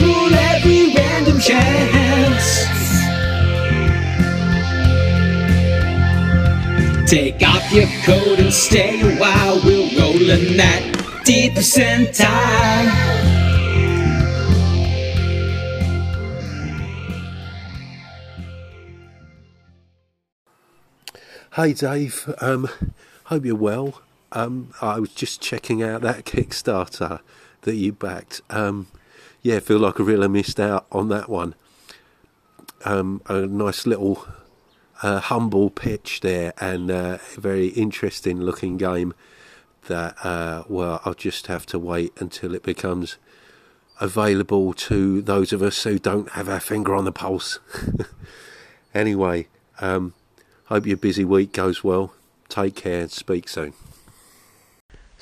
rule every random chance. Take off your coat and stay a while. We're rolling that D percentile. Hey Dave, um, hope you're well. Um, I was just checking out that Kickstarter that you backed. Um, yeah, feel like I really missed out on that one. Um, a nice little uh, humble pitch there, and uh, a very interesting looking game. That uh, well, I'll just have to wait until it becomes available to those of us who don't have our finger on the pulse. anyway. Um, Hope your busy week goes well. Take care speak soon.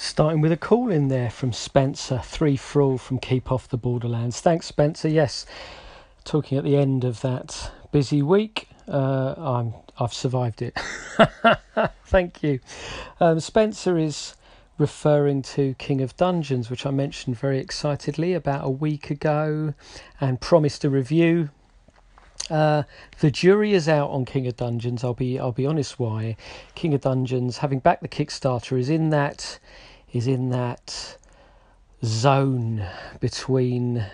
Starting with a call in there from Spencer, Free Thrall from Keep Off the Borderlands. Thanks, Spencer. Yes, talking at the end of that busy week, uh, I'm I've survived it. Thank you. Um, Spencer is referring to King of Dungeons, which I mentioned very excitedly about a week ago, and promised a review uh, the jury is out on King of Dungeons. I'll be I'll be honest why. King of Dungeons, having backed the Kickstarter, is in that is in that zone between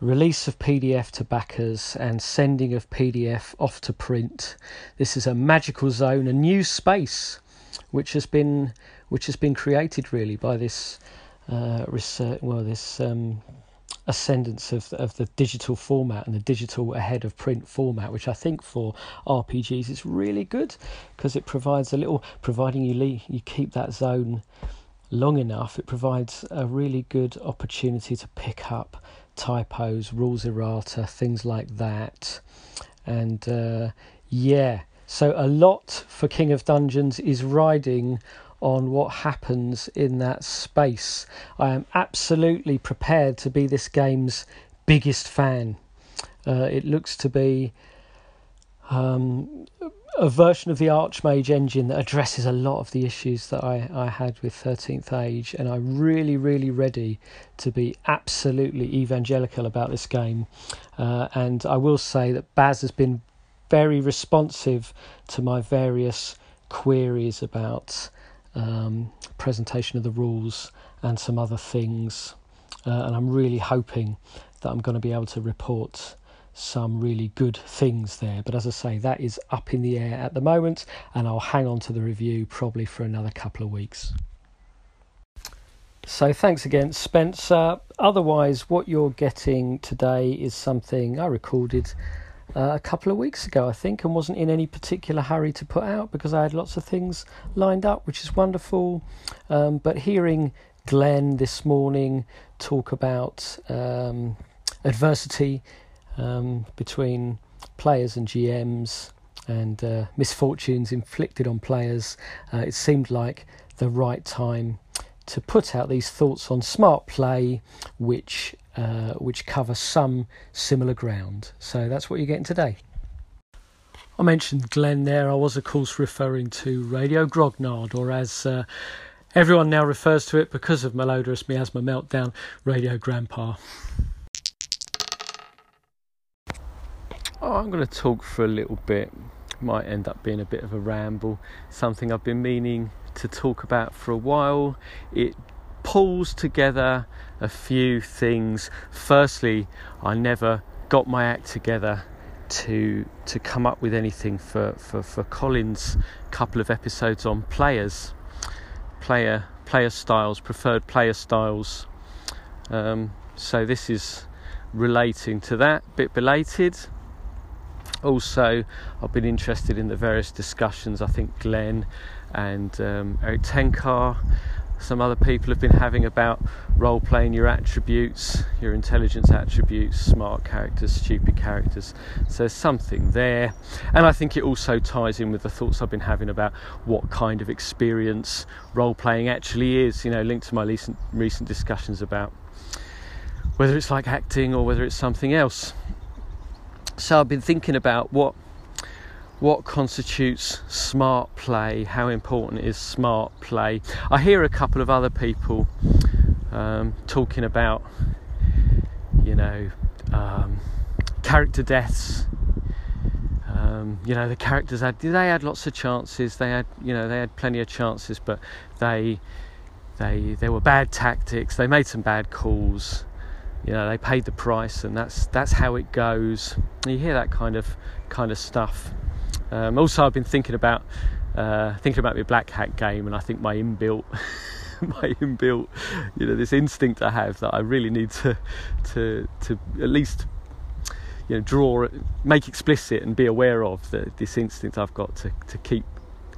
release of PDF to backers and sending of PDF off to print. This is a magical zone, a new space, which has been which has been created really by this uh, research. Well, this um, ascendance of of the digital format and the digital ahead of print format, which I think for RPGs is really good because it provides a little, providing you you keep that zone long enough, it provides a really good opportunity to pick up typos, rules errata, things like that, and uh, yeah. So a lot for King of Dungeons is riding on what happens in that space. I am absolutely prepared to be this game's biggest fan. Uh, it looks to be um, a version of the Archmage engine that addresses a lot of the issues that I, I had with 13th Age, and I'm really, really ready to be absolutely evangelical about this game. Uh, and I will say that Baz has been very responsive to my various queries about um, presentation of the rules and some other things. Uh, and I'm really hoping that I'm going to be able to report some really good things there. But as I say, that is up in the air at the moment, and I'll hang on to the review probably for another couple of weeks. So thanks again, Spencer. Otherwise, what you're getting today is something I recorded uh, a couple of weeks ago, I think, and wasn't in any particular hurry to put out because I had lots of things lined up, which is wonderful. Um, but hearing Glenn this morning talk about um, adversity um, between players and GMs and uh, misfortunes inflicted on players, uh, it seemed like the right time to put out these thoughts on smart play, which uh, which cover some similar ground. So that's what you're getting today. I mentioned Glenn there. I was, of course, referring to Radio Grognard, or as uh, everyone now refers to it because of Malodorous Miasma Meltdown, Radio Grandpa. Oh, I'm going to talk for a little bit. Might end up being a bit of a ramble. Something I've been meaning to talk about for a while. It pulls together a few things. Firstly, I never got my act together to to come up with anything for, for, for Colin's couple of episodes on players, player player styles, preferred player styles. Um, so this is relating to that, a bit belated. Also, I've been interested in the various discussions. I think Glenn and um, Erik Tenkar some other people have been having about role playing your attributes, your intelligence attributes, smart characters, stupid characters. So there's something there. And I think it also ties in with the thoughts I've been having about what kind of experience role playing actually is, you know, linked to my recent, recent discussions about whether it's like acting or whether it's something else. So I've been thinking about what what constitutes smart play, how important is smart play. I hear a couple of other people um, talking about you know, um, character deaths. Um, you know, the characters had they had lots of chances. They had you know they had plenty of chances, but they they there were bad tactics. They made some bad calls. You know, they paid the price, and that's that's how it goes. You hear that kind of kind of stuff. Um, also, I've been thinking about uh, thinking about my Black Hack game, and I think my inbuilt my inbuilt you know this instinct I have that I really need to to to at least you know draw make explicit and be aware of the, this instinct I've got to to keep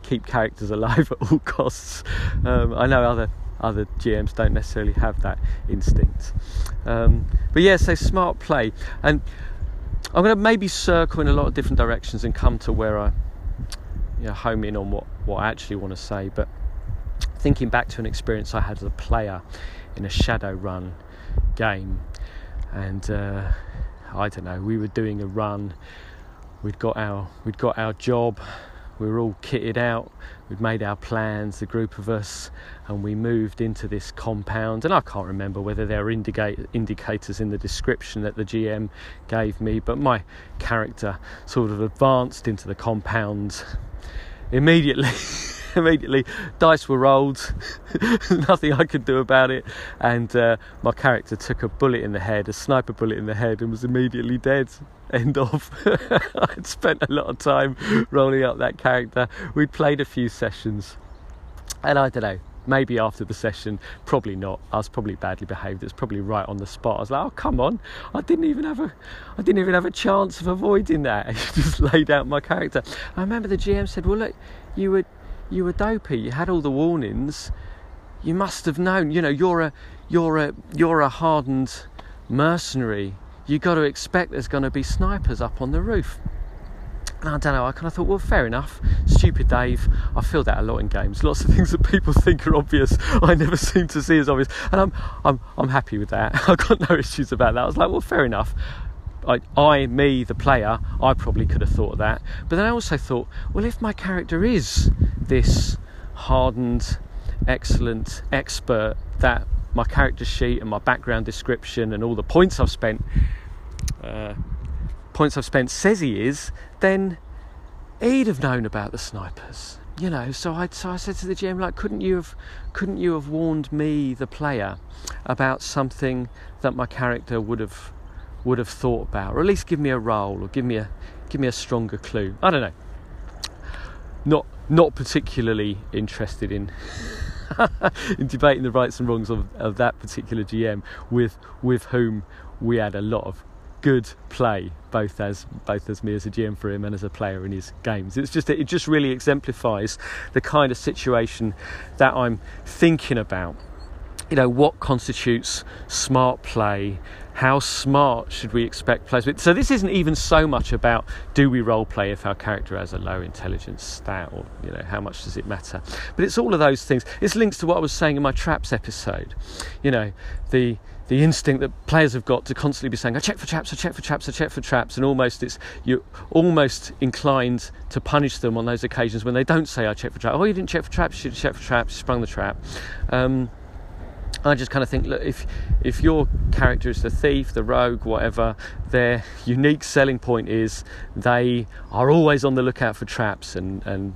keep characters alive at all costs. Um, I know other other GMs don't necessarily have that instinct. Um, but yeah, so smart play. And I'm going to maybe circle in a lot of different directions and come to where I you know, home in on what, what I actually want to say. But thinking back to an experience I had as a player in a Shadowrun game, and uh, I don't know, we were doing a run. We'd got our we'd got our job we were all kitted out, we'd made our plans, the group of us, and we moved into this compound. And I can't remember whether there were indicate, indicators in the description that the GM gave me, but my character sort of advanced into the compound immediately. immediately dice were rolled nothing i could do about it and uh, my character took a bullet in the head a sniper bullet in the head and was immediately dead end of. I'd spent a lot of time rolling up that character. We'd played a few sessions, and I don't know. Maybe after the session, probably not. I was probably badly behaved. It's probably right on the spot. I was like, "Oh, come on! I didn't even have a, I didn't even have a chance of avoiding that." I just laid out my character. I remember the GM said, "Well, look, you were, you were dopey. You had all the warnings. You must have known. You know, you're a, you're a, you're a hardened mercenary you got to expect there's going to be snipers up on the roof. And I don't know, I kind of thought, well, fair enough. Stupid Dave. I feel that a lot in games. Lots of things that people think are obvious, I never seem to see as obvious. And I'm, I'm, I'm happy with that. I've got no issues about that. I was like, well, fair enough. I, I, me, the player, I probably could have thought of that. But then I also thought, well, if my character is this hardened, excellent expert that my character sheet and my background description and all the points I've spent uh, points I've spent says he is, then he'd have known about the snipers. You know, so I so I said to the GM, like, couldn't you have couldn't you have warned me, the player, about something that my character would have would have thought about, or at least give me a roll, or give me a give me a stronger clue. I don't know. Not not particularly interested in in debating the rights and wrongs of, of that particular GM with with whom we had a lot of good play both as both as me as a GM for him and as a player in his games. It's just it just really exemplifies the kind of situation that I'm thinking about. You know what constitutes smart play how smart should we expect players? So this isn't even so much about do we role play if our character has a low intelligence stat, or you know how much does it matter? But it's all of those things. It's linked to what I was saying in my traps episode. You know the the instinct that players have got to constantly be saying, I check for traps, I check for traps, I check for traps, and almost it's you're almost inclined to punish them on those occasions when they don't say I check for traps. Oh, you didn't check for traps, you check for traps, you sprung the trap. Um, I just kind of think, look, if if your character is the thief, the rogue, whatever, their unique selling point is they are always on the lookout for traps, and and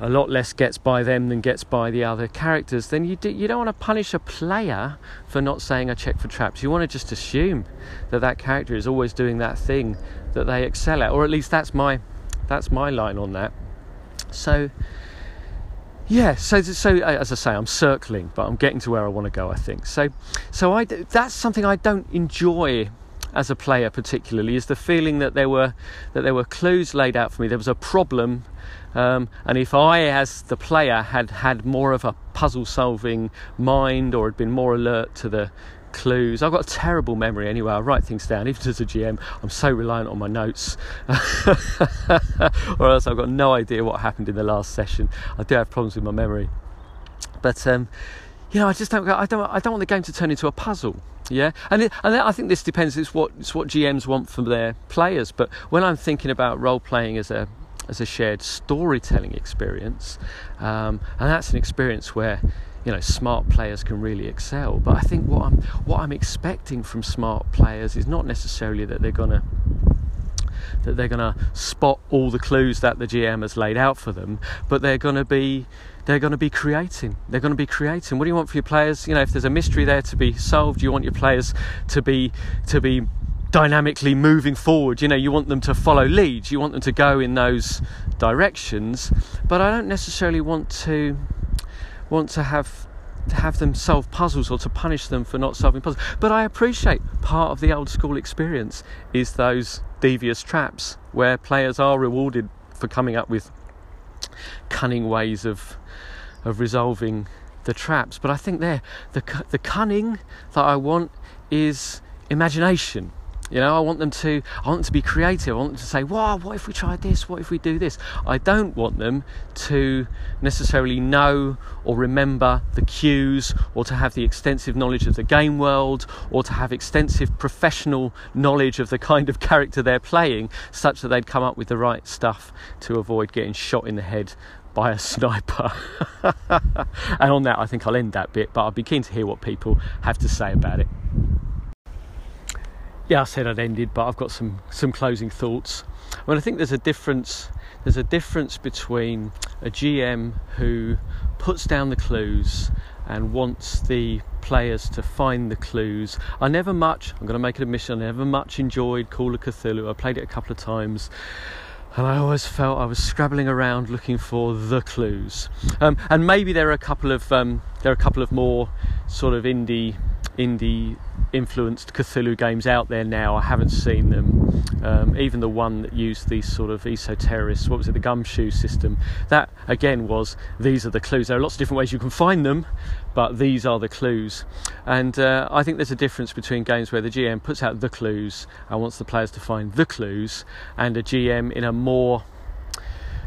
a lot less gets by them than gets by the other characters. Then you do, you don't want to punish a player for not saying I check for traps. You want to just assume that that character is always doing that thing that they excel at, or at least that's my that's my line on that. So yeah so so uh, as i say i'm circling but i'm getting to where i want to go i think. So so i that's something i don't enjoy as a player particularly is the feeling that there were that there were clues laid out for me. There was a problem um, and if I, as the player, had had more of a puzzle solving mind or had been more alert to the clues. I've got a terrible memory anyway. I write things down. Even as a GM, I'm so reliant on my notes, or else I've got no idea what happened in the last session. I do have problems with my memory, but um, you know, I just don't. I don't. I don't want the game to turn into a puzzle. Yeah, and it, and I think this depends. It's what it's what GMs want from their players. But when I'm thinking about role playing as a as a shared storytelling experience, um, and that's an experience where you know smart players can really excel. But I think what I'm what I'm expecting from smart players is not necessarily that they're gonna that they're going to spot all the clues that the GM has laid out for them, but they're going to be they're going to be creating. They're going to be creating. What do you want for your players? You know, if there's a mystery there to be solved, you want your players to be to be dynamically moving forward. You know, you want them to follow leads. You want them to go in those directions. But I don't necessarily want to want to have to have them solve puzzles or to punish them for not solving puzzles. But I appreciate part of the old school experience is those devious traps where players are rewarded for coming up with cunning ways of of resolving the traps. But I think there the the cunning that I want is imagination. You know, I want them to I want them to be creative. I want them to say, "Wow, what if we tried this? What if we do this?" I don't want them to necessarily know or remember the cues or to have the extensive knowledge of the game world or to have extensive professional knowledge of the kind of character they're playing such that they'd come up with the right stuff to avoid getting shot in the head by a sniper. and on that, I think I'll end that bit, but I'd be keen to hear what people have to say about it yeah, I said I'd ended, but I've got some some closing thoughts. I mean, I think there's a difference. There's a difference between a GM who puts down the clues and wants the players to find the clues. I never much. I'm going to make an admission. I never much enjoyed Call of Cthulhu. I played it a couple of times. And I always felt I was scrabbling around looking for the clues, um, and maybe there are a couple of um, there are a couple of more sort of indie indie influenced Cthulhu games out there now. I haven't seen them. Um, even the one that used these sort of esoterists, what was it, the gumshoe system? That again was these are the clues. There are lots of different ways you can find them, but these are the clues. And uh, I think there's a difference between games where the GM puts out the clues and wants the players to find the clues, and a GM in a more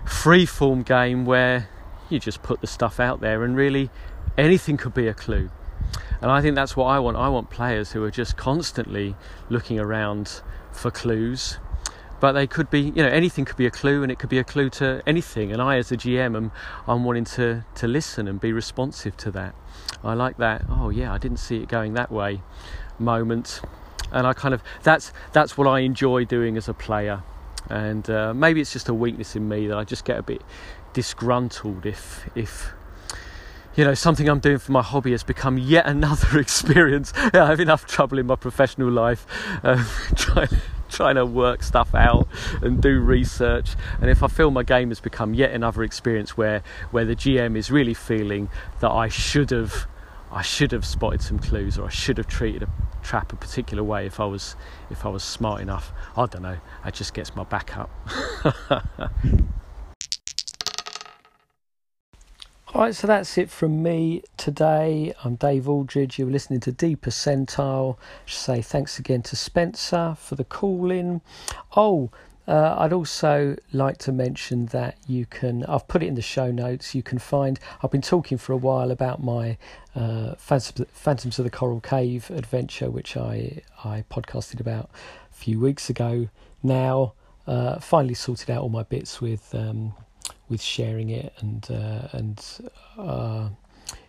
free form game where you just put the stuff out there and really anything could be a clue. And I think that's what I want. I want players who are just constantly looking around for clues. But they could be, you know, anything could be a clue, and it could be a clue to anything. And I, as a GM, am I'm wanting to to listen and be responsive to that. I like that. Oh yeah, I didn't see it going that way. Moment, and I kind of that's that's what I enjoy doing as a player. And uh, maybe it's just a weakness in me that I just get a bit disgruntled if if you know, something I'm doing for my hobby has become yet another experience. I have enough trouble in my professional life um, trying, trying to work stuff out and do research. And if I feel my game has become yet another experience where, where the GM is really feeling that I should have I should have spotted some clues or I should have treated a trap a particular way if I was if I was smart enough. I don't know. It just gets my back up. All right, so that's it from me today. I'm Dave Aldridge. You're listening to D Percentile. Say thanks again to Spencer for the call in. Oh, uh, I'd also like to mention that you can, I've put it in the show notes, you can find, I've been talking for a while about my uh, Phantoms of the Coral Cave adventure, which I, I podcasted about a few weeks ago. Now, uh, finally sorted out all my bits with um, with sharing it and uh, and uh,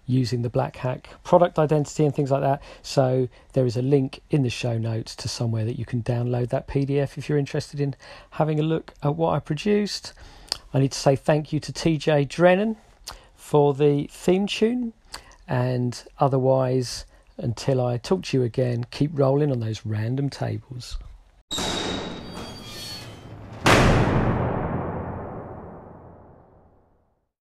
using the Black Hack product identity and things like that. So there is a link in the show notes to somewhere that you can download that PDF if you're interested in having a look at what I produced. I need to say thank you to TJ Drennon for the theme tune, and otherwise, until I talk to you again, keep rolling on those random tables.